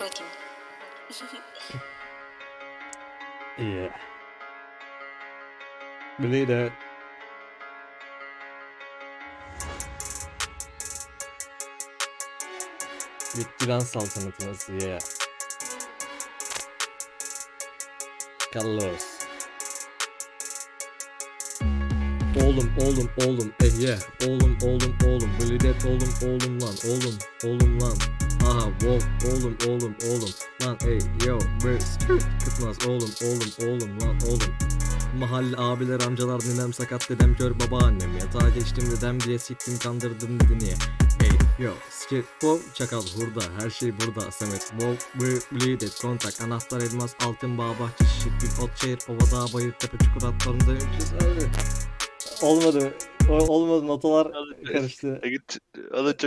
Bakayım. Yeah. Believe that. Bitti lan saltanatımız. Yeah. Carlos. Oğlum oğlum oğlum eh yeah oğlum oğlum oğlum that oğlum oğlum lan oğlum oğlum lan wow oğlum oğlum oğlum. Lan ey yo bir kıtmaz oğlum oğlum oğlum lan oğlum. Mahalle abiler amcalar ninem sakat dedem kör babaannem Yatağa geçtim dedem diye siktim kandırdım dedi niye Hey yo skit wow çakal hurda her şey burada. Samet wow we bleed it kontak anahtar elmas altın bağ bahçe şişik bir ot şehir ovada bayır tepe çukur atlarında öküz Olmadı. O- Olmadı. Notalar karıştı. Git. Alın çok